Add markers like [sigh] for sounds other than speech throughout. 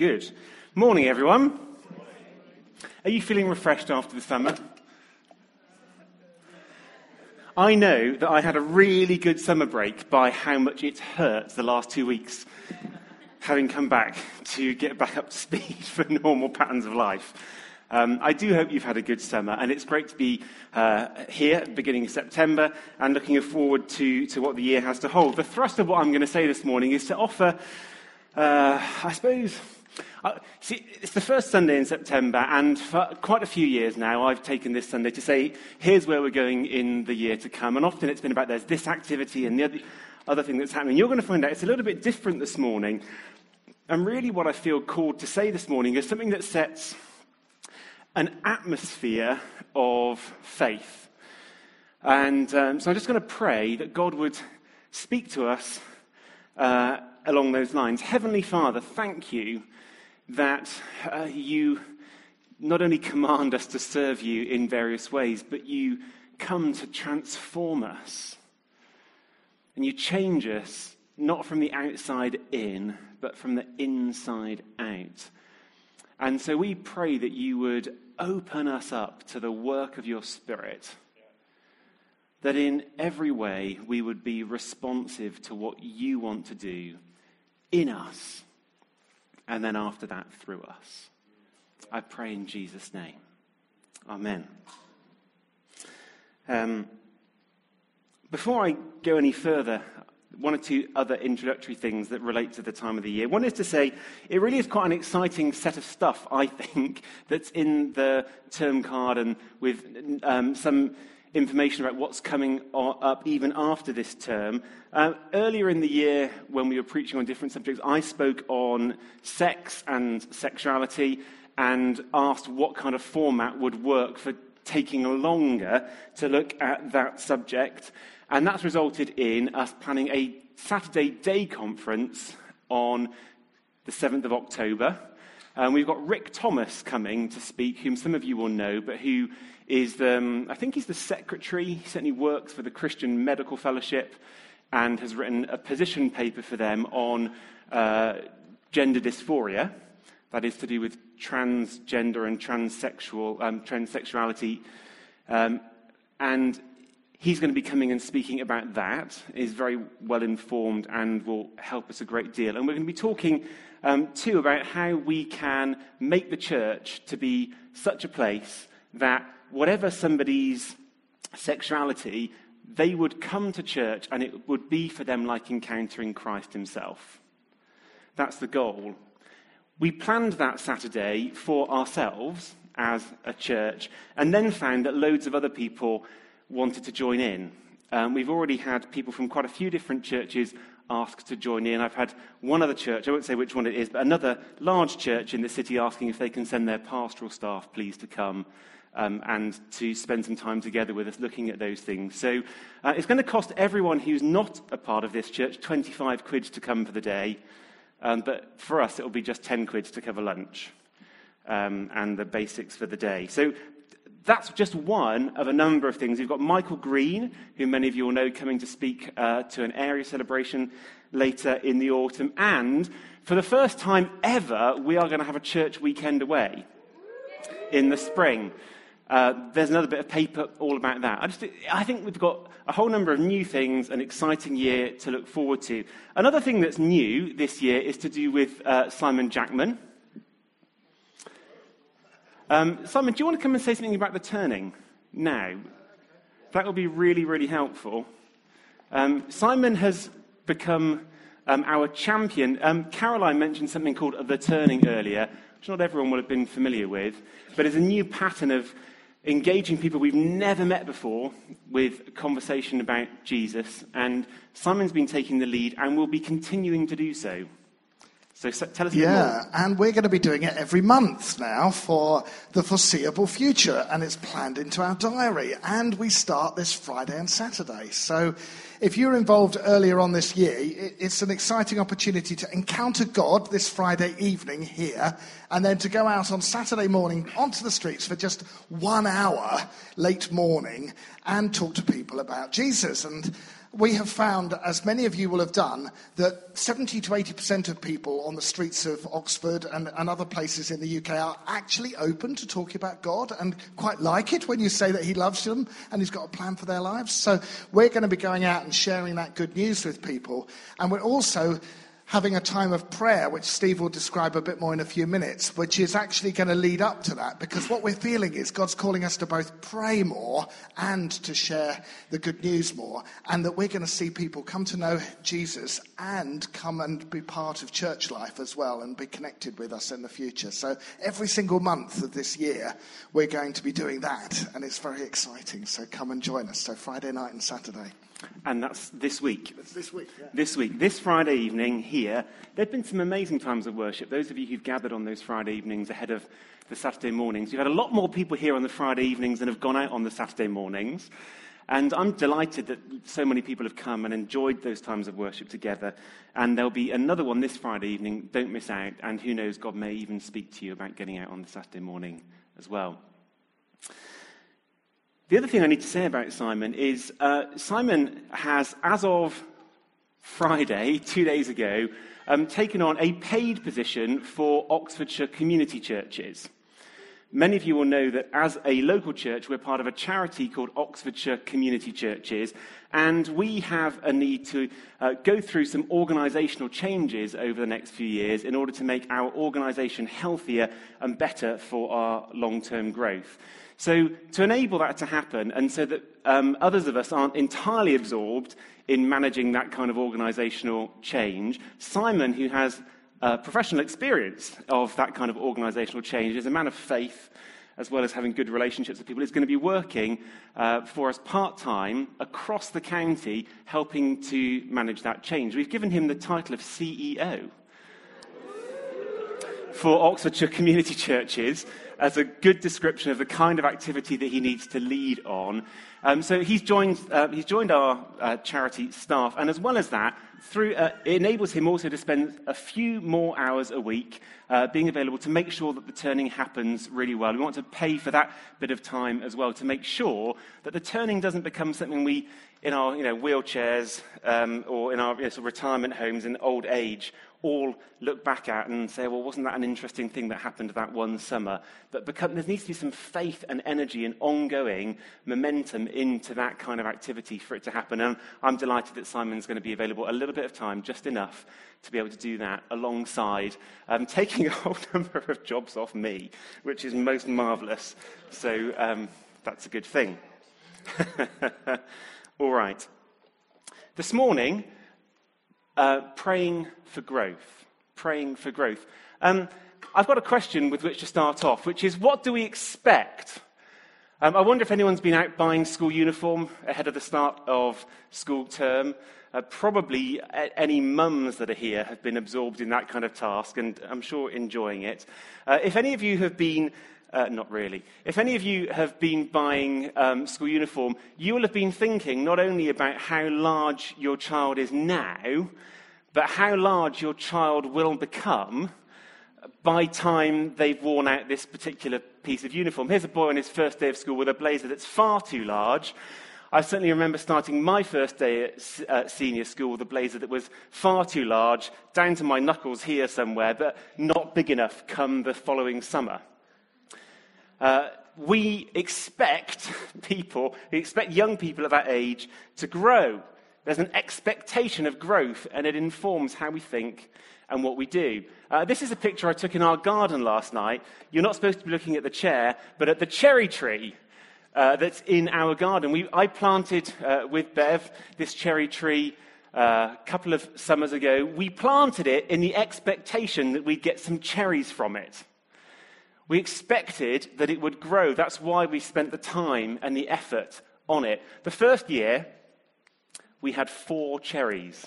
Good. Morning, everyone. Are you feeling refreshed after the summer? I know that I had a really good summer break by how much it hurts the last two weeks, having come back to get back up to [laughs] speed for normal patterns of life. Um, I do hope you've had a good summer, and it's great to be uh, here beginning of September and looking forward to, to what the year has to hold. The thrust of what I'm going to say this morning is to offer, uh, I suppose, uh, see, it's the first Sunday in September, and for quite a few years now, I've taken this Sunday to say, here's where we're going in the year to come. And often it's been about there's this activity and the other, other thing that's happening. You're going to find out it's a little bit different this morning. And really, what I feel called to say this morning is something that sets an atmosphere of faith. And um, so I'm just going to pray that God would speak to us uh, along those lines. Heavenly Father, thank you that uh, you not only command us to serve you in various ways, but you come to transform us. And you change us not from the outside in, but from the inside out. And so we pray that you would open us up to the work of your Spirit. That in every way we would be responsive to what you want to do in us, and then after that through us. I pray in Jesus' name. Amen. Um, before I go any further, one or two other introductory things that relate to the time of the year. One is to say, it really is quite an exciting set of stuff, I [laughs] think, that's in the term card and with um, some information about what's coming up even after this term. Uh, earlier in the year, when we were preaching on different subjects, I spoke on sex and sexuality and asked what kind of format would work for taking longer to look at that subject. And that's resulted in us planning a Saturday day conference on the 7th of October. Um, we've got Rick Thomas coming to speak, whom some of you will know, but who is the, um, I think he's the secretary. He certainly works for the Christian Medical Fellowship and has written a position paper for them on uh, gender dysphoria. That is to do with transgender and transsexual, um, transsexuality. Um, and He's going to be coming and speaking about that, is very well informed and will help us a great deal. And we're going to be talking, um, too, about how we can make the church to be such a place that whatever somebody's sexuality, they would come to church and it would be for them like encountering Christ himself. That's the goal. We planned that Saturday for ourselves as a church and then found that loads of other people wanted to join in. Um, we've already had people from quite a few different churches ask to join in. I've had one other church, I won't say which one it is, but another large church in the city asking if they can send their pastoral staff, please, to come um, and to spend some time together with us looking at those things. So uh, it's going to cost everyone who's not a part of this church 25 quid to come for the day, um, but for us, it'll be just 10 quid to cover lunch. Um, and the basics for the day. So that's just one of a number of things. We've got Michael Green, who many of you will know, coming to speak uh, to an area celebration later in the autumn. And for the first time ever, we are going to have a church weekend away in the spring. Uh, there's another bit of paper all about that. I, just, I think we've got a whole number of new things, an exciting year to look forward to. Another thing that's new this year is to do with uh, Simon Jackman. Um, Simon, do you want to come and say something about the turning now? That would be really, really helpful. Um, Simon has become um, our champion. Um, Caroline mentioned something called the turning earlier, which not everyone will have been familiar with, but it's a new pattern of engaging people we've never met before with a conversation about Jesus. And Simon's been taking the lead and will be continuing to do so. So tell us Yeah, and we're going to be doing it every month now for the foreseeable future, and it's planned into our diary. And we start this Friday and Saturday. So if you're involved earlier on this year, it's an exciting opportunity to encounter God this Friday evening here, and then to go out on Saturday morning onto the streets for just one hour late morning and talk to people about Jesus. And we have found, as many of you will have done, that 70 to 80% of people on the streets of Oxford and, and, other places in the UK are actually open to talking about God and quite like it when you say that He loves them and He's got a plan for their lives. So we're going to be going out and sharing that good news with people. And we're also having a time of prayer, which Steve will describe a bit more in a few minutes, which is actually going to lead up to that. Because what we're feeling is God's calling us to both pray more and to share the good news more. And that we're going to see people come to know Jesus and come and be part of church life as well and be connected with us in the future. So every single month of this year, we're going to be doing that. And it's very exciting. So come and join us. So Friday night and Saturday. And that's this week. This week, yeah. This week. This Friday evening here, there have been some amazing times of worship. Those of you who've gathered on those Friday evenings ahead of the Saturday mornings, you've had a lot more people here on the Friday evenings than have gone out on the Saturday mornings. And I'm delighted that so many people have come and enjoyed those times of worship together. And there'll be another one this Friday evening. Don't miss out. And who knows, God may even speak to you about getting out on the Saturday morning as well. The other thing I need to say about Simon is uh, Simon has, as of Friday, two days ago, um, taken on a paid position for Oxfordshire community churches. Many of you will know that as a local church, we're part of a charity called Oxfordshire Community Churches, and we have a need to uh, go through some organisational changes over the next few years in order to make our organisation healthier and better for our long term growth. So, to enable that to happen, and so that um, others of us aren't entirely absorbed in managing that kind of organizational change, Simon, who has uh, professional experience of that kind of organizational change, is a man of faith, as well as having good relationships with people, is going to be working uh, for us part time across the county, helping to manage that change. We've given him the title of CEO for Oxfordshire Community [laughs] Churches as a good description of the kind of activity that he needs to lead on. Um, so he's joined, uh, he's joined our uh, charity staff, and as well as that, through, uh, it enables him also to spend a few more hours a week uh, being available to make sure that the turning happens really well. We want to pay for that bit of time as well to make sure that the turning doesn't become something we, in our you know, wheelchairs um, or in our you know, sort of retirement homes in old age, all look back at and say, well, wasn't that an interesting thing that happened that one summer? But because, there needs to be some faith and energy and ongoing momentum into that kind of activity for it to happen. And I'm delighted that Simon's going to be available a little bit of time, just enough to be able to do that alongside um, [laughs] taking a whole number of jobs off me, which is most marvellous. So um, that's a good thing. [laughs] all right. This morning, uh, praying for growth. Praying for growth. Um, I've got a question with which to start off, which is what do we expect? Um, I wonder if anyone's been out buying school uniform ahead of the start of school term. Uh, probably any mums that are here have been absorbed in that kind of task, and I'm sure enjoying it. Uh, if any of you have been uh, not really. If any of you have been buying um, school uniform, you will have been thinking not only about how large your child is now, but how large your child will become by time they've worn out this particular piece of uniform. Here's a boy on his first day of school with a blazer that's far too large. I certainly remember starting my first day at uh, senior school with a blazer that was far too large, down to my knuckles here somewhere, but not big enough come the following summer. Uh, we expect people, we expect young people of that age to grow. There's an expectation of growth, and it informs how we think and what we do. Uh, this is a picture I took in our garden last night. You're not supposed to be looking at the chair, but at the cherry tree uh, that's in our garden. We, I planted uh, with Bev this cherry tree uh, a couple of summers ago. We planted it in the expectation that we'd get some cherries from it. We expected that it would grow. That's why we spent the time and the effort on it. The first year, we had four cherries,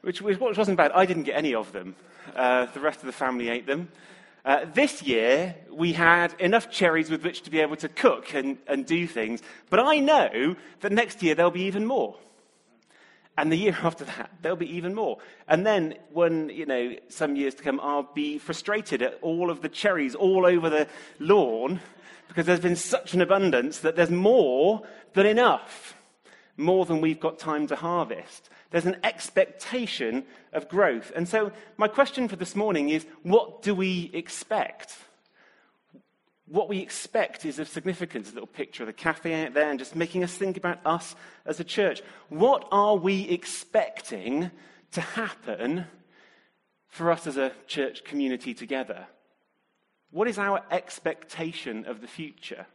which, which wasn't bad. I didn't get any of them. Uh, the rest of the family ate them. Uh, this year, we had enough cherries with which to be able to cook and, and do things. But I know that next year there'll be even more. And the year [laughs] after that, there'll be even more. And then, when, you know, some years to come, I'll be frustrated at all of the cherries all over the lawn because there's been such an abundance that there's more than enough. more than we've got time to harvest. There's an expectation of growth. And so, my question for this morning is what do we expect? What we expect is of significance. A little picture of the cafe out there and just making us think about us as a church. What are we expecting to happen for us as a church community together? What is our expectation of the future?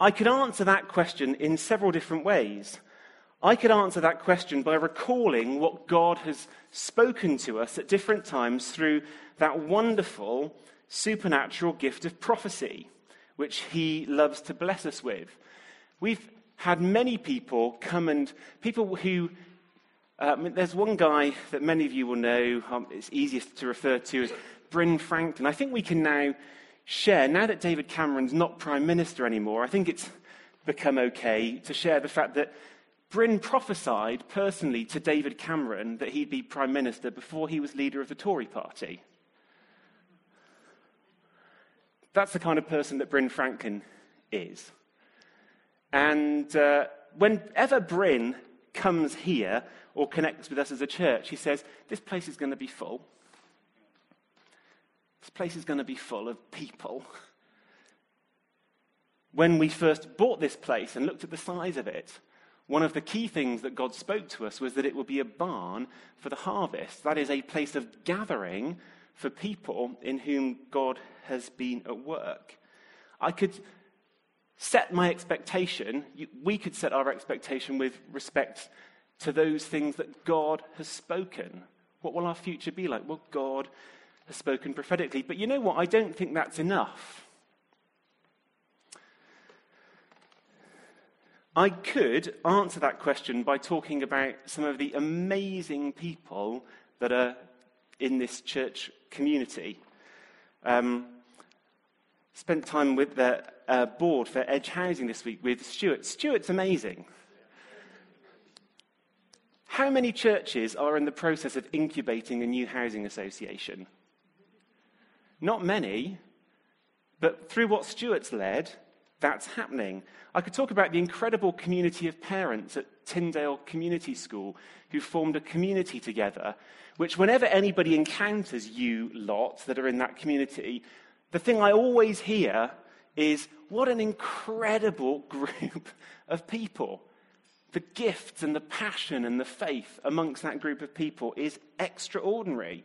I could answer that question in several different ways. I could answer that question by recalling what God has spoken to us at different times through that wonderful supernatural gift of prophecy, which He loves to bless us with. We've had many people come and people who. Um, there's one guy that many of you will know, um, it's easiest to refer to as Bryn Franklin. I think we can now share, now that David Cameron's not Prime Minister anymore, I think it's become okay to share the fact that Bryn prophesied personally to David Cameron that he'd be Prime Minister before he was leader of the Tory party. That's the kind of person that Bryn Franklin is. And uh, whenever Bryn comes here or connects with us as a church, he says, This place is going to be full. This place is going to be full of people. When we first bought this place and looked at the size of it, one of the key things that God spoke to us was that it would be a barn for the harvest. That is a place of gathering for people in whom God has been at work. I could set my expectation, we could set our expectation with respect to those things that God has spoken. What will our future be like? Well, God has spoken prophetically. But you know what? I don't think that's enough. I could answer that question by talking about some of the amazing people that are in this church community. Um, spent time with the uh, board for Edge Housing this week with Stuart. Stuart's amazing. How many churches are in the process of incubating a new housing association? Not many, but through what Stuart's led, that's happening. I could talk about the incredible community of parents at Tyndale Community School who formed a community together, which, whenever anybody encounters you lot that are in that community, the thing I always hear is what an incredible [laughs] group of people. The gifts and the passion and the faith amongst that group of people is extraordinary.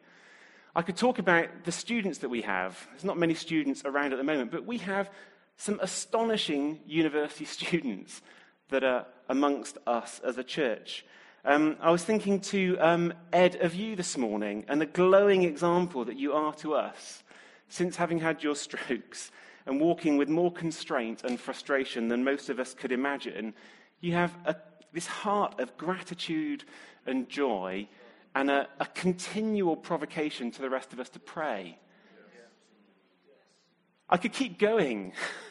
I could talk about the students that we have. There's not many students around at the moment, but we have some astonishing university [laughs] students that are amongst us as a church. Um, I was thinking to um, Ed of you this morning and the glowing example that you are to us since having had your [laughs] strokes and walking with more constraint and frustration than most of us could imagine. You have a, this heart of gratitude and joy and a, a continual provocation to the rest of us to pray. I could keep going. [laughs]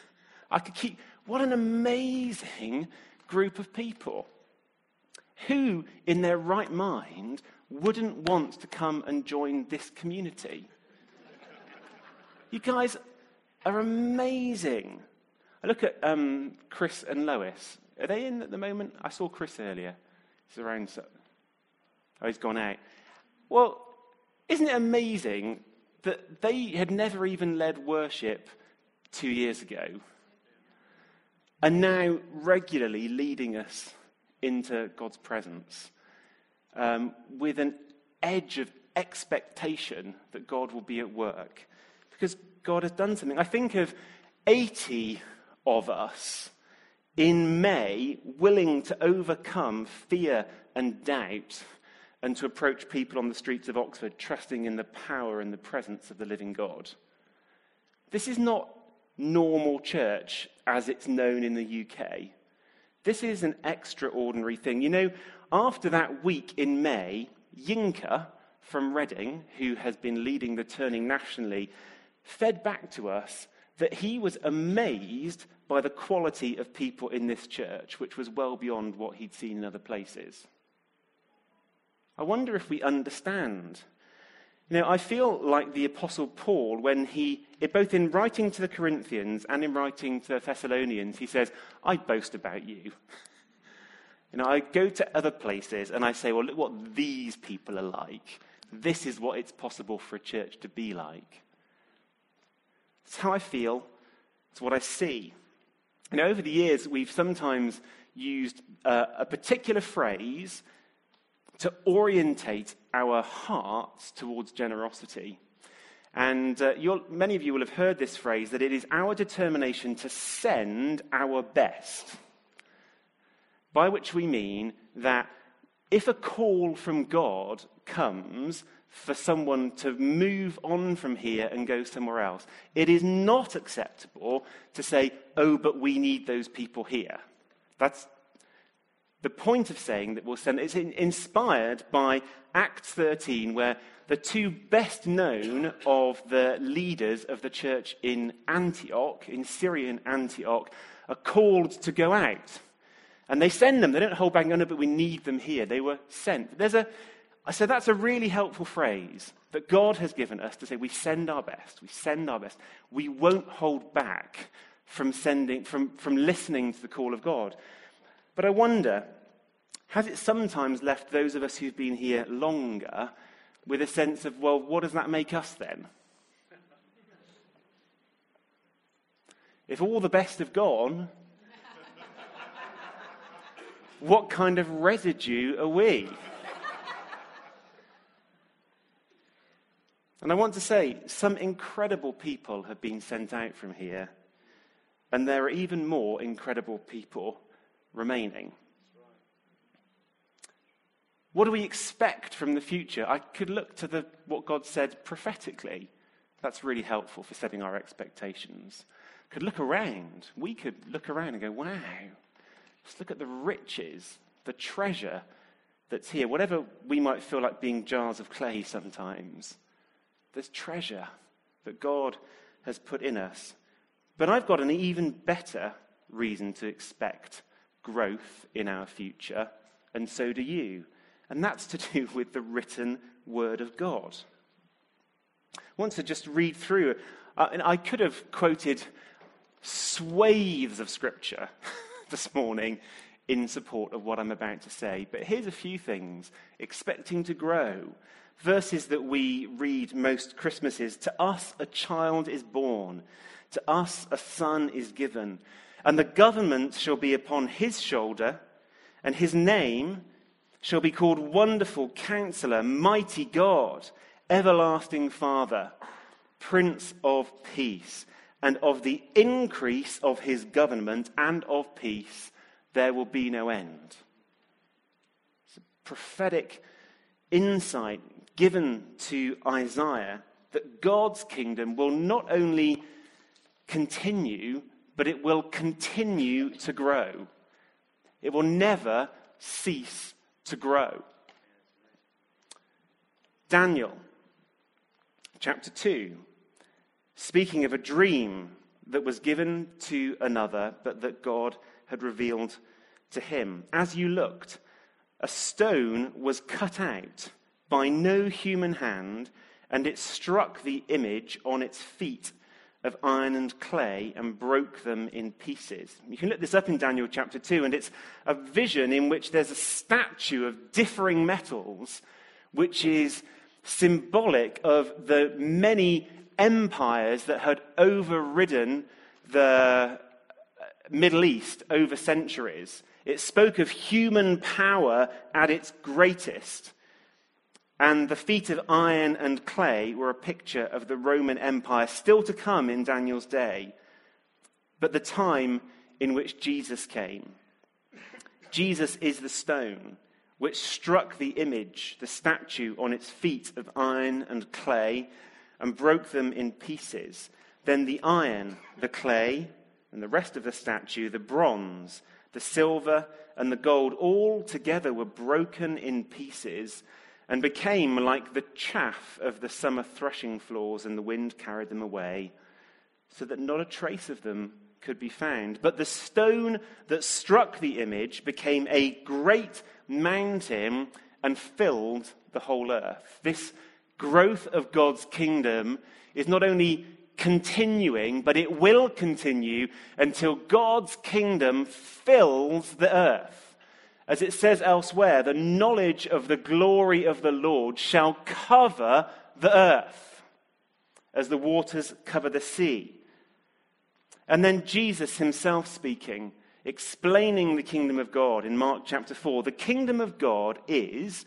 I could keep. What an amazing group of people. Who, in their right mind, wouldn't want to come and join this community? You guys are amazing. I look at um, Chris and Lois. Are they in at the moment? I saw Chris earlier. He's around Oh, he's gone out. Well, isn't it amazing that they had never even led worship two years ago and now regularly leading us into God's presence um, with an edge of expectation that God will be at work because God has done something. I think of 80 of us in May willing to overcome fear and doubt and to approach people on the streets of Oxford trusting in the power and the presence of the living God. This is not normal church as it's known in the UK. This is an extraordinary thing. You know, after that week in May, Yinka from Reading, who has been leading the turning nationally, fed back to us that he was amazed by the quality of people in this church, which was well beyond what he'd seen in other places. I wonder if we understand. You know, I feel like the Apostle Paul when he, both in writing to the Corinthians and in writing to the Thessalonians, he says, I boast about you. [laughs] You know, I go to other places and I say, well, look what these people are like. This is what it's possible for a church to be like. It's how I feel. It's what I see. And over the years, we've sometimes used uh, a particular phrase to orientate our hearts towards generosity. And uh, many of you will have heard this phrase that it is our determination to send our best. By which we mean that if a call from God comes for someone to move on from here and go somewhere else, it is not acceptable to say, oh, but we need those people here. That's the point of saying that we'll send. It's inspired by Acts 13, where the two best known of the leaders of the church in Antioch, in Syrian Antioch, are called to go out. And they send them. They don't hold back on it, but we need them here. They were sent. There's a, said that's a really helpful phrase that God has given us to say we send our best. We send our best. We won't hold back from sending, from, from listening to the call of God. But I wonder, has it sometimes left those of us who've been here longer with a sense of, well, what does that make us then? If all the best have gone, what kind of residue are we? And I want to say, some incredible people have been sent out from here, and there are even more incredible people remaining. What do we expect from the future? I could look to the, what God said prophetically. That's really helpful for setting our expectations. Could look around. We could look around and go, wow, just look at the riches, the treasure that's here. Whatever we might feel like being jars of clay sometimes, there's treasure that God has put in us. But I've got an even better reason to expect growth in our future, and so do you. And that's to do [laughs] with the written word of God. I want to just read through. Uh, and I could have quoted swathes of scripture [laughs] this morning in support of what I'm about to say, but here's a few things expecting to grow. Verses that we read most Christmases To us a child is born, to us a son is given, and the government shall be upon his shoulder, and his name shall be called Wonderful Counselor, Mighty God, Everlasting Father, Prince of Peace. And of the increase of his government and of peace, there will be no end. It's a prophetic insight given to Isaiah that God's kingdom will not only continue, but it will continue to grow. It will never cease to grow. Daniel, chapter 2, speaking of a dream that was given to another, but that God had revealed to him. As you looked, a stone was cut out by no human hand, and it struck the image on its feet of iron and clay and broke them in pieces. You can look this up in Daniel chapter 2, and it's a vision in which there's a statue of differing metals, which is symbolic of the many empires that had overridden the uh, Middle East over centuries. It spoke of human power at its greatest. And the feet of iron and clay were a picture of the Roman Empire still to come in Daniel's day, but the time in which Jesus came. Jesus is the stone which struck the image, the statue, on its feet of iron and clay and broke them in pieces. Then the iron, the clay, and the rest of the statue, the bronze, the silver, and the gold, all together were broken in pieces and became like the chaff of the summer threshing floors, and the wind carried them away, so that not a trace of them could be found. But the stone that struck the image became a great mountain and filled the whole earth. This growth of God's kingdom is not only continuing, but it will continue until God's kingdom fills the earth. As it says elsewhere, the knowledge of the glory of the Lord shall cover the earth as the waters cover the sea. And then Jesus himself speaking, explaining the kingdom of God in Mark chapter 4. The kingdom of God is,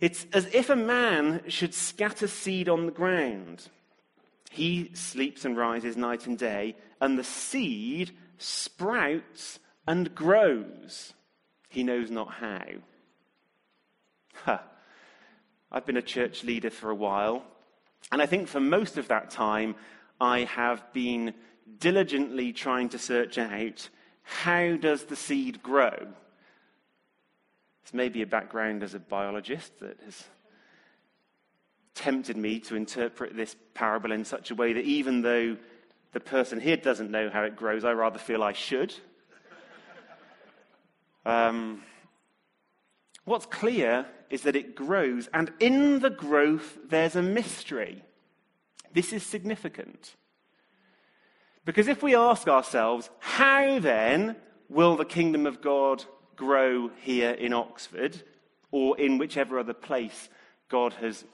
it's as if a man should scatter seed on the ground. He sleeps and rises night and day, and the seed sprouts and grows. He knows not how. Huh. I've been a church leader for a while, and I think for most of that time, I have been diligently trying to search out how does the seed grow? It's maybe a background as a biologist that has tempted me to interpret this parable in such a way that even though the person here doesn't know how it grows, I rather feel I should. Um, what's clear is that it grows, and in the growth, there's a mystery. This is significant. Because if we ask ourselves, how then will the kingdom of God grow here in Oxford, or in whichever other place God has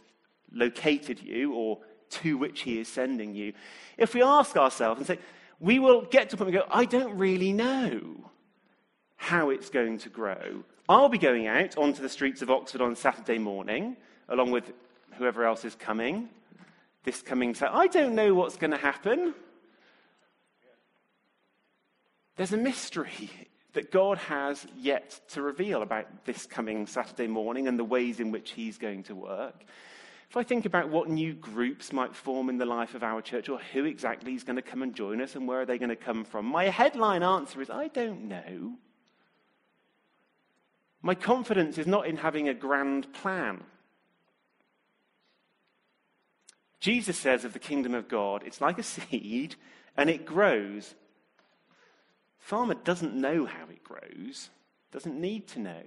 located you, or to which he is sending you? If we ask ourselves and say, we will get to a point where we go, I don't really know how it's going to grow. I'll be going out onto the streets of Oxford on Saturday morning, along with whoever else is coming. This coming Saturday. I don't know what's going to happen. There's a mystery that God has yet to reveal about this coming Saturday morning and the ways in which He's going to work. If I think about what new groups might form in the life of our church, or who exactly is going to come and join us, and where are they going to come from, my headline answer is I don't know. My confidence is not in having a grand plan. Jesus says of the kingdom of God, it's like a seed and it grows. Farmer doesn't know how it grows, doesn't need to know.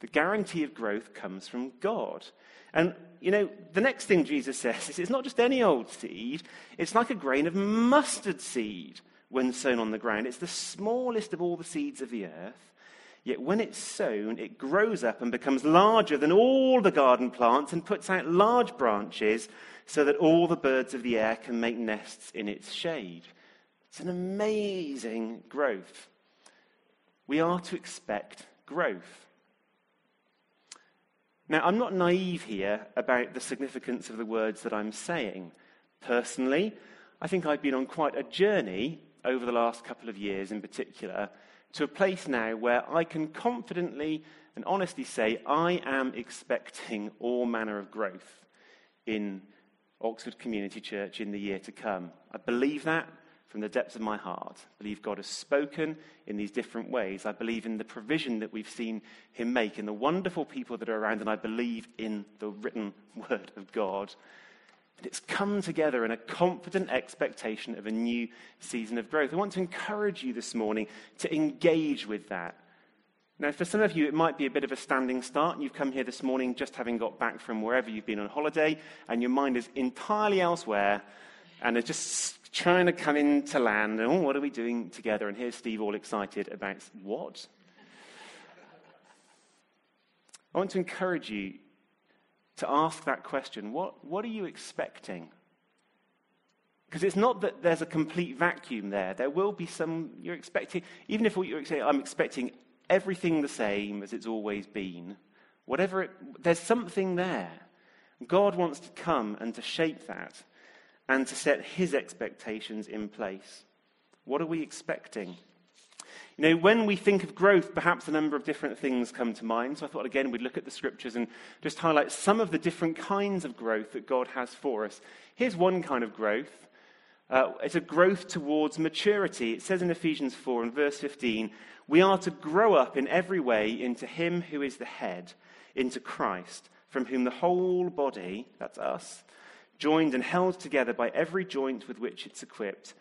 The guarantee of growth comes from God. And, you know, the next thing Jesus says is it's not just any old seed, it's like a grain of mustard seed when sown on the ground. It's the smallest of all the seeds of the earth. Yet when it's sown, it grows up and becomes larger than all the garden plants and puts out large branches so that all the birds of the air can make nests in its shade. It's an amazing growth. We are to expect growth. Now, I'm not naive here about the significance of the words that I'm saying. Personally, I think I've been on quite a journey over the last couple of years in particular to a place now where I can confidently and honestly say I am expecting all manner of growth in Oxford Community Church in the year to come. I believe that from the depths of my heart. I believe God has spoken in these different ways. I believe in the provision that we've seen Him make, in the wonderful people that are around, and I believe in the written word of God. And it's come together in a confident expectation of a new season of growth. I want to encourage you this morning to engage with that. Now, for some of you, it might be a bit of a standing start, you've come here this morning just having got back from wherever you've been on holiday, and your mind is entirely elsewhere, and it's just trying to come into land. And, oh, what are we doing together? And here's Steve all excited about what? I want to encourage you to ask that question what, what are you expecting? Because it's not that there's a complete vacuum there. There will be some, you're expecting, even if what you're expecting, I'm expecting everything the same as it's always been. Whatever it, there's something there. God wants to come and to shape that and to set his expectations in place. What are we expecting? You know, when we think of growth, perhaps a number of different things come to mind. So I thought, again, we'd look at the scriptures and just highlight some of the different kinds of growth that God has for us. Here's one kind of growth uh, it's a growth towards maturity. It says in Ephesians 4 and verse 15, we are to grow up in every way into Him who is the head, into Christ, from whom the whole body, that's us, joined and held together by every joint with which it's equipped,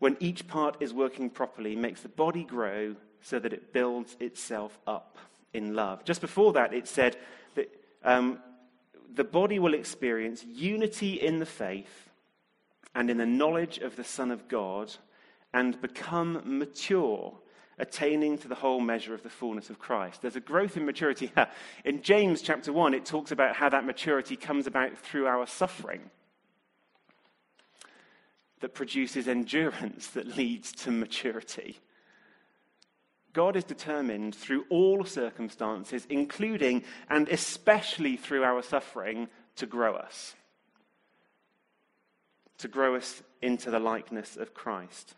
when each part is working properly, makes the body grow so that it builds itself up in love. Just before that, it said that um, the body will experience unity in the faith and in the knowledge of the Son of God and become mature, attaining to the whole measure of the fullness of Christ. There's a growth in maturity. In James chapter 1, it talks about how that maturity comes about through our suffering that produces endurance that leads to maturity. God is determined through all circumstances, including and especially through our suffering, to grow us. To grow us into the likeness of Christ.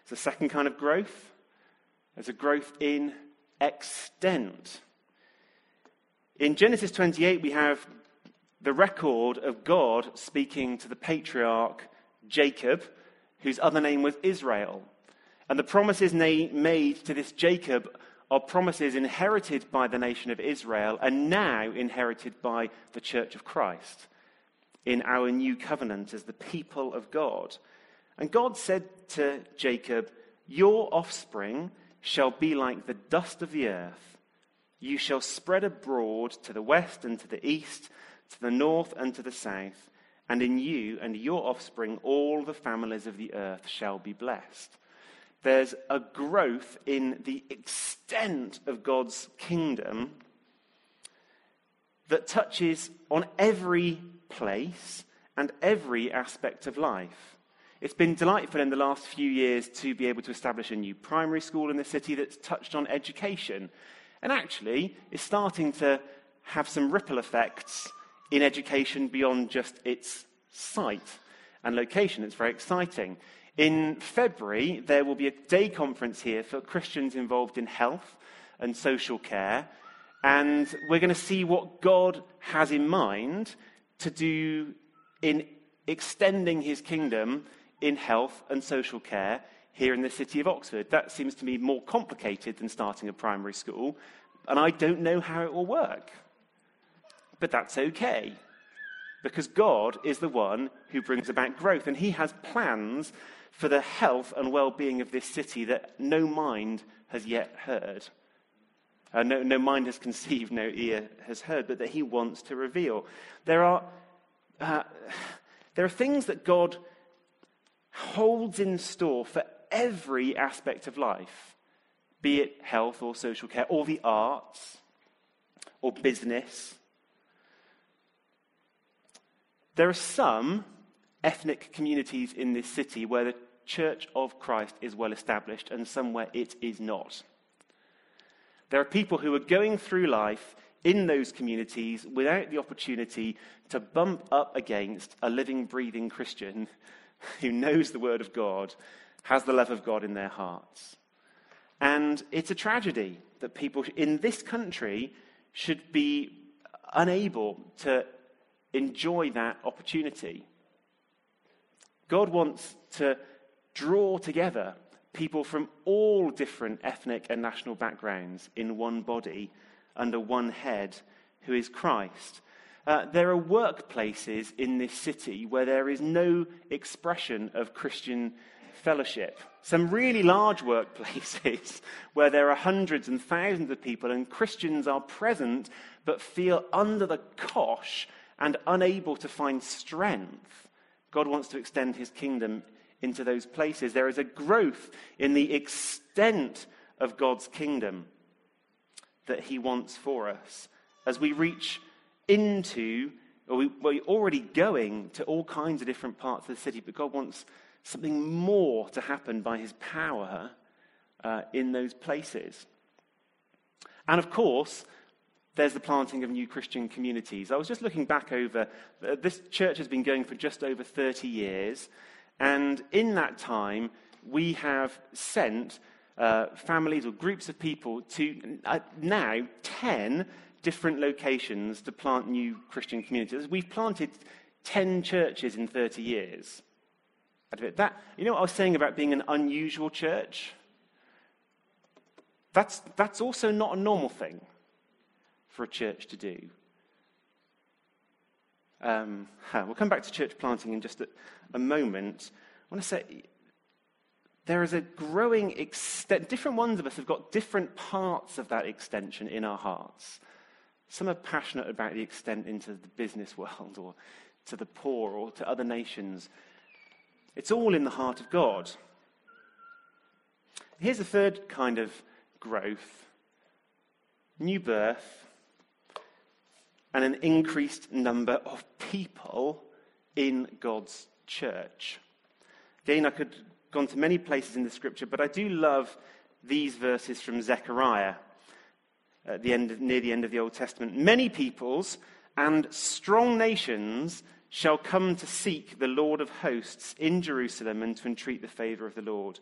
It's the second kind of growth. There's a growth in extent. In Genesis 28, we have the record of God speaking to the patriarch Jacob, whose other name was Israel. And the promises made to this Jacob are promises inherited by the nation of Israel and now inherited by the church of Christ in our new covenant as the people of God. And God said to Jacob, Your offspring shall be like the dust of the earth. You shall spread abroad to the west and to the east, to the north and to the south. And in you and your offspring all the families of the earth shall be blessed there's a growth in the extent of God's kingdom that touches on every place and every aspect of life. It's been delightful in the last few years to be able to establish a new primary school in the city that's touched on education and actually is starting to have some ripple effects in education beyond just its site and location. It's very exciting. In February, there will be a day conference here for Christians involved in health and social care. And we're going to see what God has in mind to do in extending his kingdom in health and social care here in the city of Oxford. That seems to me more complicated than starting a primary school, and I don't know how it will work. But that's okay, because God is the one who brings about growth, and he has plans for the health and well being of this city that no mind has yet heard. Uh, no, no mind has conceived, no ear has heard, but that he wants to reveal. There are, uh, there are things that God holds in store for every aspect of life, be it health or social care, or the arts, or business. There are some ethnic communities in this city where the Church of Christ is well established and somewhere it is not. There are people who are going through life in those communities without the opportunity to bump up against a living, breathing Christian [laughs] who knows the Word of God, has the love of God in their hearts. And it's a tragedy that people in this country should be unable to enjoy that opportunity. God wants to draw together people from all different ethnic and national backgrounds in one body under one head who is Christ. Uh, there are workplaces in this city where there is no expression of Christian fellowship. Some really large workplaces [laughs] where there are hundreds and thousands of people and Christians are present but feel under the cosh and unable to find strength God wants to extend his kingdom into those places. There is a growth in the extent of God's kingdom that he wants for us as we reach into, or we, we're already going to all kinds of different parts of the city, but God wants something more to happen by his power uh, in those places. And of course, there's the planting of new Christian communities. I was just looking back over, uh, this church has been going for just over 30 years, and in that time, we have sent uh, families or groups of people to uh, now 10 different locations to plant new Christian communities. We've planted 10 churches in 30 years. That, you know what I was saying about being an unusual church? That's, that's also not a normal thing for a church to do. Um, [laughs] we'll come back to church planting in just a, a moment. I want to say there is a growing extent. Different ones of us have got different parts of that extension in our hearts. Some are passionate about the extent into the business world or to the poor or to other nations. It's all in the heart of God. Here's the third kind of growth new birth and an increased number of people in God's church. Again, I could have gone to many places in the scripture, but I do love these verses from Zechariah at the end, near the end of the Old Testament. Many peoples and strong nations shall come to seek the Lord of hosts in Jerusalem and to entreat the favor of the Lord.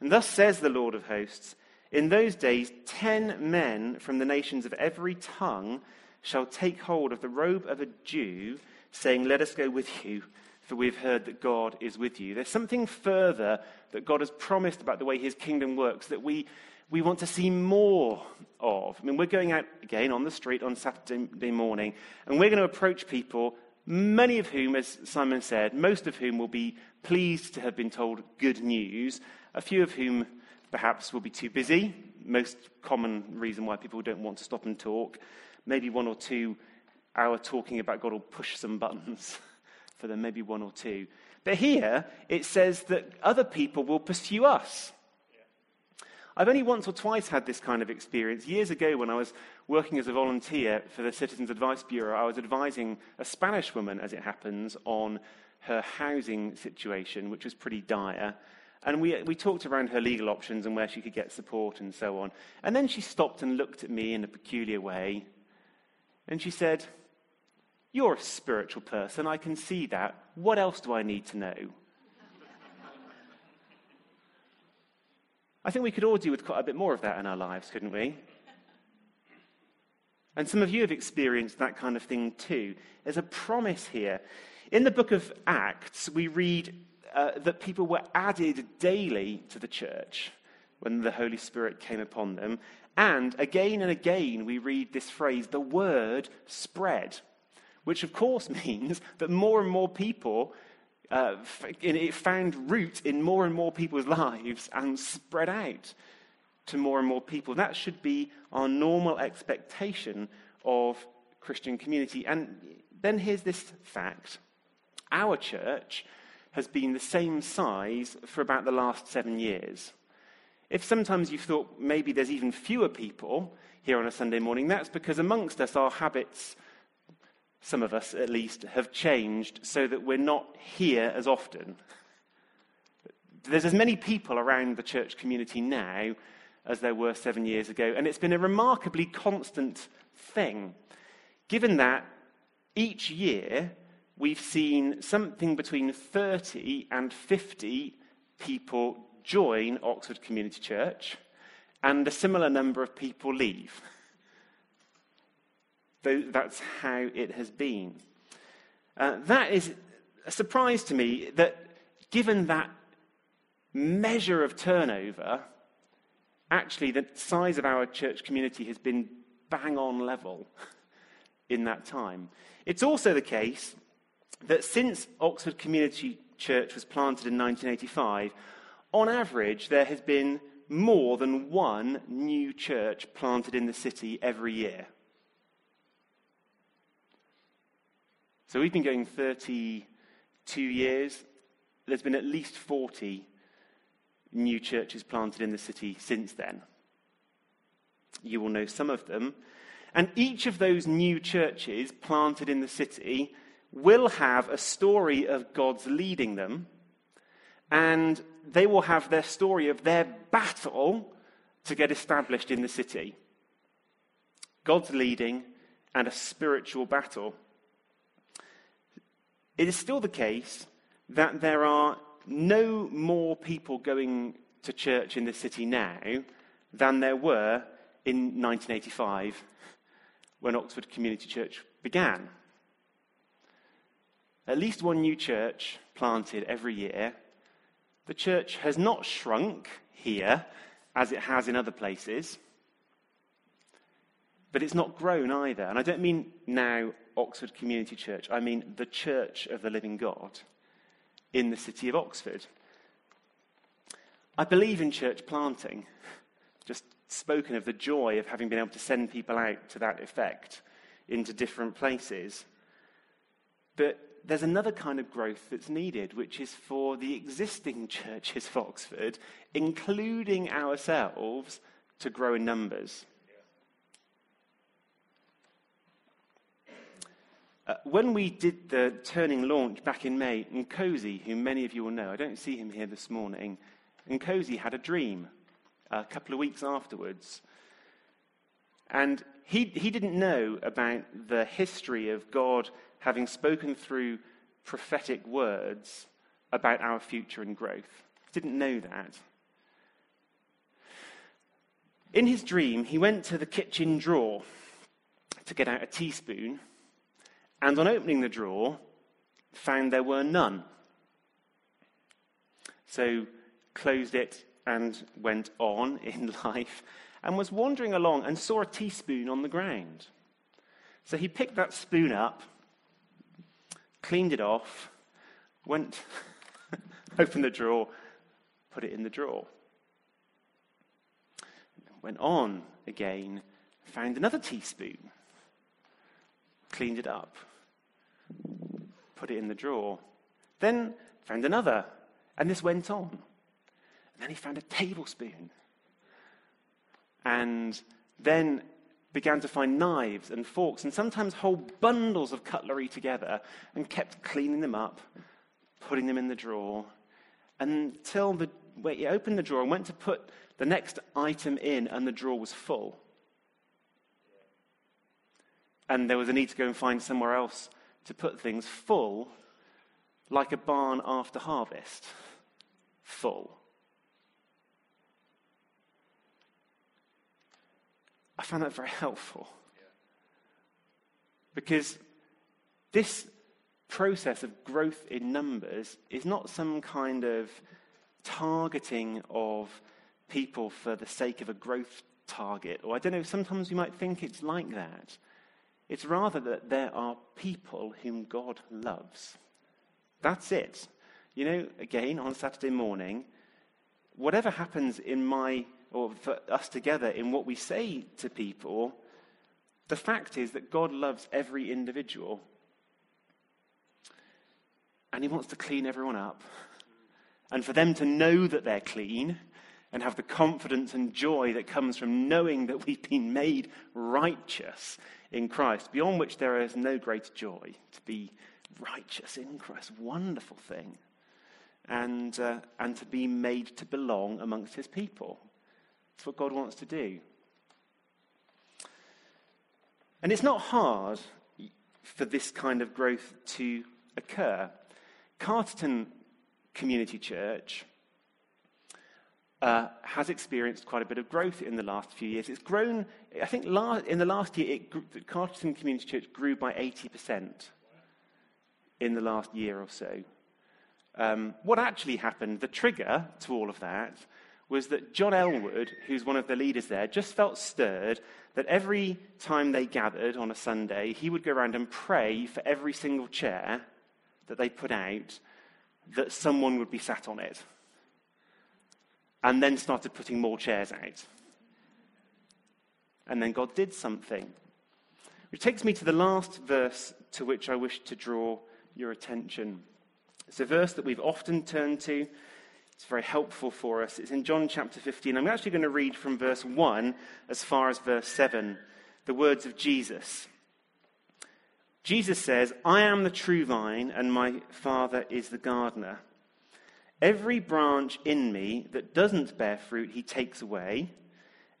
And thus says the Lord of hosts In those days, ten men from the nations of every tongue shall take hold of the robe of a Jew, saying, Let us go with you, for we've heard that God is with you. There's something further that God has promised about the way his kingdom works that we, we want to see more of. I mean, we're going out again on the street on Saturday morning, and we're going to approach people, many of whom, as Simon said, most of whom will be pleased to have been told good news, a few of whom perhaps will be too busy, most common reason why people don't want to stop and talk. Maybe one or two hour talking about God will push some buttons [laughs] for them, maybe one or two. But here it says that other people will pursue us. I've only once or twice had this kind of experience. Years ago, when I was working as a volunteer for the Citizens Advice Bureau, I was advising a Spanish woman, as it happens, on her housing situation, which was pretty dire. And we, we talked around her legal options and where she could get support and so on. And then she stopped and looked at me in a peculiar way. And she said, You're a spiritual person. I can see that. What else do I need to know? I think we could all do with quite a bit more of that in our lives, couldn't we? And some of you have experienced that kind of thing too. There's a promise here. In the book of Acts, we read uh, that people were added daily to the church when the Holy Spirit came upon them. And again and again, we read this phrase, the word spread, which of course [laughs] means that more and more people uh, it found root in more and more people's [laughs] lives and spread out to more and more people. That should be our normal expectation of Christian community. And then here's this fact our church has been the same size for about the last seven years. If sometimes you've thought maybe there's even fewer people here on a Sunday morning, that's because amongst us our habits some of us at least, have changed so that we're not here as often. There's as many people around the church community now as there were seven years ago, and it's been a remarkably constant thing. Given that each year we've seen something between 30 and 50 people join Oxford Community Church, and a similar number of people leave. That's how it has been. Uh, that is a surprise to me that given that measure of turnover, actually the size of our church community has been bang on level in that time. It's also the case that since Oxford Community Church was planted in 1985, on average, there has been more than one new church planted in the city every year. So we've been going 32 years. There's been at least 40 new churches planted in the city since then. You will know some of them. And each of those new churches planted in the city will have a story of God's leading them, and they will have their story of their battle to get established in the city. God's leading and a spiritual battle. It is still the case that there are no more people going to church in the city now than there were in 1985 when Oxford Community Church began. At least one new church planted every year. The church has not shrunk here as it has in other places, but it's not grown either. And I don't mean now Oxford Community Church. I mean the Church of the Living God in the city of Oxford. I believe in church planting. Just spoken of the joy of having been able to send people out to that effect into different places. But there's another kind of growth that's needed, which is for the existing churches of Oxford, including ourselves, to grow in numbers. Uh, when we did the turning launch back in May, Nkosi, who many of you will know, I don't see him here this morning, Nkosi had a dream a couple of weeks afterwards. And he, he didn't know about the history of God having spoken through prophetic words about our future and growth. He didn't know that. In his dream, he went to the kitchen drawer to get out a teaspoon, and on opening the drawer, found there were none. So closed it and went on [laughs] in life and was wandering along and saw a teaspoon on the ground. So he picked that spoon up, cleaned it off, went, [laughs] opened the drawer, put it in the drawer. Went on again, found another teaspoon, cleaned it up, put it in the drawer. Then found another, and this went on. And then he found a tablespoon. And then began to find knives and forks and sometimes whole bundles of cutlery together and kept cleaning them up, putting them in the drawer until the, he opened the drawer and went to put the next item in, and the drawer was full. And there was a need to go and find somewhere else to put things full, like a barn after harvest. Full. I found that very helpful. Because this process of growth in numbers is not some kind of targeting of people for the sake of a growth target. Or I don't know, sometimes you might think it's like that. It's rather that there are people whom God loves. That's it. You know, again, on Saturday morning, whatever happens in my or for us together in what we say to people, the fact is that God loves every individual. And He wants to clean everyone up. And for them to know that they're clean and have the confidence and joy that comes from knowing that we've been made righteous in Christ, beyond which there is no greater joy to be righteous in Christ. Wonderful thing. And, uh, and to be made to belong amongst his people. It's what God wants to do. And it's not hard for this kind of growth to occur. Carterton Community Church uh, has experienced quite a bit of growth in the last few years. It's grown, I think in the last year, it, Carterton Community Church grew by 80% in the last year or so. Um, what actually happened, the trigger to all of that, was that John Elwood, who's one of the leaders there, just felt stirred that every time they gathered on a Sunday, he would go around and pray for every single chair that they put out that someone would be sat on it. And then started putting more chairs out. And then God did something. Which takes me to the last verse to which I wish to draw your attention. It's a verse that we've often turned to it's very helpful for us. It's in John chapter 15. I'm actually going to read from verse 1 as far as verse 7, the words of Jesus. Jesus says, I am the true vine, and my Father is the gardener. Every branch in me that doesn't bear fruit, he takes away,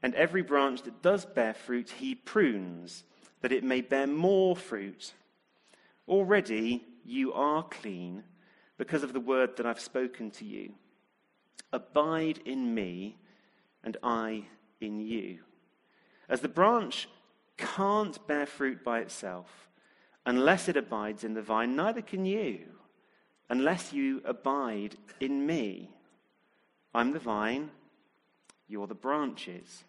and every branch that does bear fruit, he prunes, that it may bear more fruit. Already you are clean because of the word that I've spoken to you. Abide in me, and I in you. As the branch can't bear fruit by itself unless it abides in the vine, neither can you unless you abide in me. I'm the vine, you're the branches.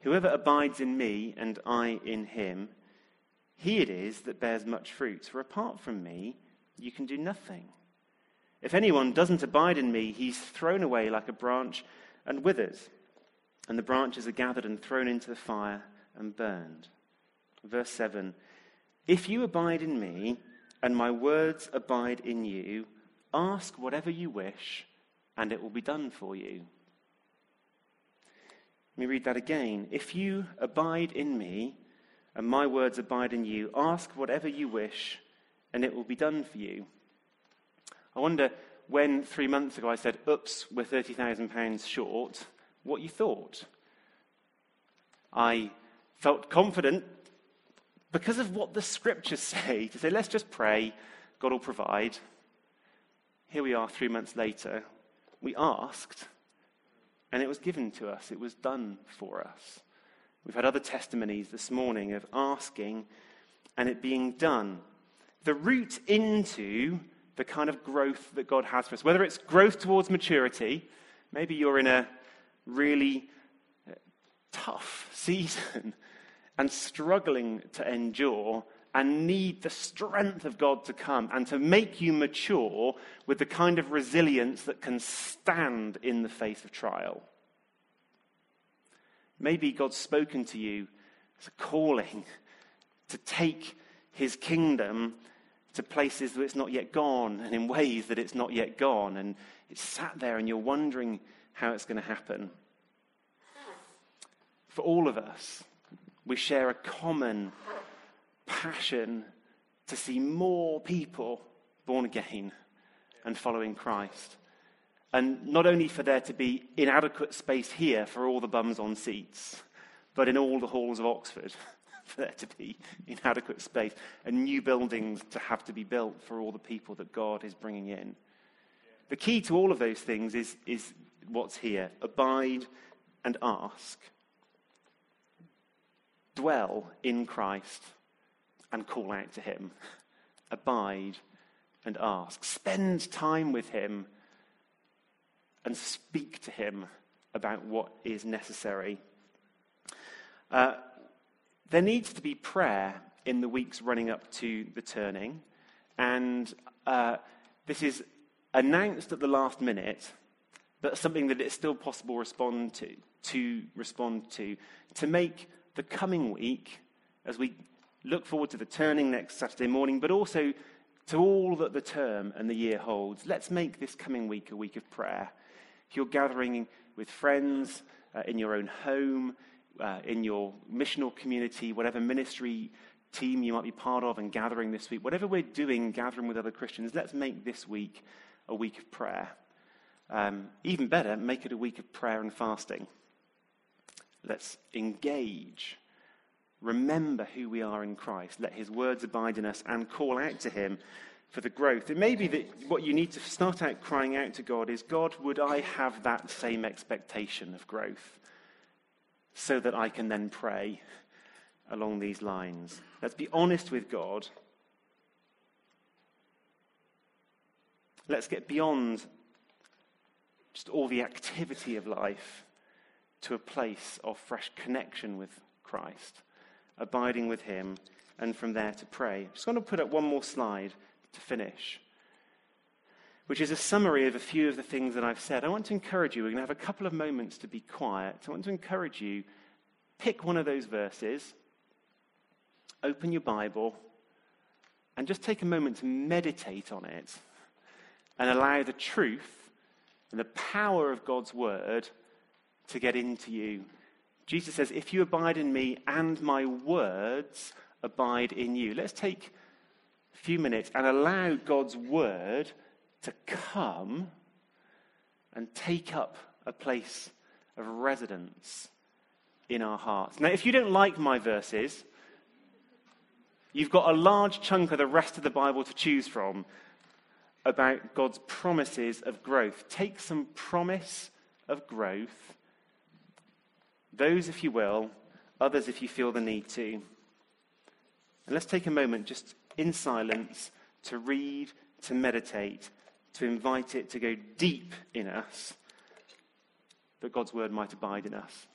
Whoever abides in me and I in him, he it is that bears much fruit. For apart from me, you can do nothing. If anyone doesn't abide in me, he's thrown away like a branch and withers, and the branches are gathered and thrown into the fire and burned. Verse 7 If you abide in me, and my words abide in you, ask whatever you wish, and it will be done for you. Let me read that again. If you abide in me, and my words abide in you, ask whatever you wish, and it will be done for you. I wonder when three months ago I said, oops, we're £30,000 short, what you thought. I felt confident because of what the scriptures [laughs] say to say, let's just pray, God will provide. Here we are three months later. We asked, and it was given to us, it was done for us. We've had other testimonies this morning of asking and it being done. The route into the kind of growth that God has for us, whether it's growth towards maturity, maybe you're in a really uh, tough [laughs] season and struggling to endure and need the strength of God to come and to make you mature with the kind of resilience that can stand in the face of trial. Maybe God's spoken to you as a calling [laughs] to take his kingdom to places that it's not yet gone and in ways that it's not yet gone. And it's sat there and you're wondering how it's going to happen. For all of us, we share a common passion to see more people born again and following Christ. And not only for there to be inadequate space here for all the bums on seats, but in all the halls of Oxford, for there to be inadequate space, and new buildings to have to be built for all the people that God is bringing in. The key to all of those things is, is what's here abide and ask. Dwell in Christ and call out to Him. Abide and ask. Spend time with Him and speak to him about what is necessary. Uh, there needs to be prayer in the weeks running up to the turning, and uh, this is announced at the last minute, but something that it's still possible respond to, to respond to, to make the coming week, as we look forward to the turning next Saturday morning, but also to all that the term and the year holds. Let's make this coming week a week of prayer if you're gathering with friends, uh, in your own home, uh, in your missional community, whatever ministry team you might be part of and gathering this week, whatever we're doing, gathering with other Christians, let's make this week a week of prayer. Um, even better, make it a week of prayer and fasting. Let's engage. Remember who we are in Christ. Let his words abide in us and call out to him for the growth. It may be that what you need to start out crying out to God is God, would I have that same expectation of growth so that I can then pray along these lines? Let's be honest with God. Let's get beyond just all the activity of life to a place of fresh connection with Christ, abiding with Him, and from there to pray. I'm just going to put up one more slide to finish, which is a summary of a few of the things that I've said. I want to encourage you, we're going to have a couple of moments to be quiet. I want to encourage you, pick one of those verses, open your Bible, and just take a moment to meditate on it and allow the truth and the power of God's word to get into you. Jesus says, If you abide in me and my words abide in you. Let's take a few minutes and allow God's word to come and take up a place of residence in our hearts. Now, if you don't like my verses, you've got a large chunk of the rest of the Bible to choose from about God's promises of growth. Take some promise of growth, those if you will, others if you feel the need to. And let's take a moment just in silence to read, to meditate, to invite it to go deep in us, that God's word might abide in us.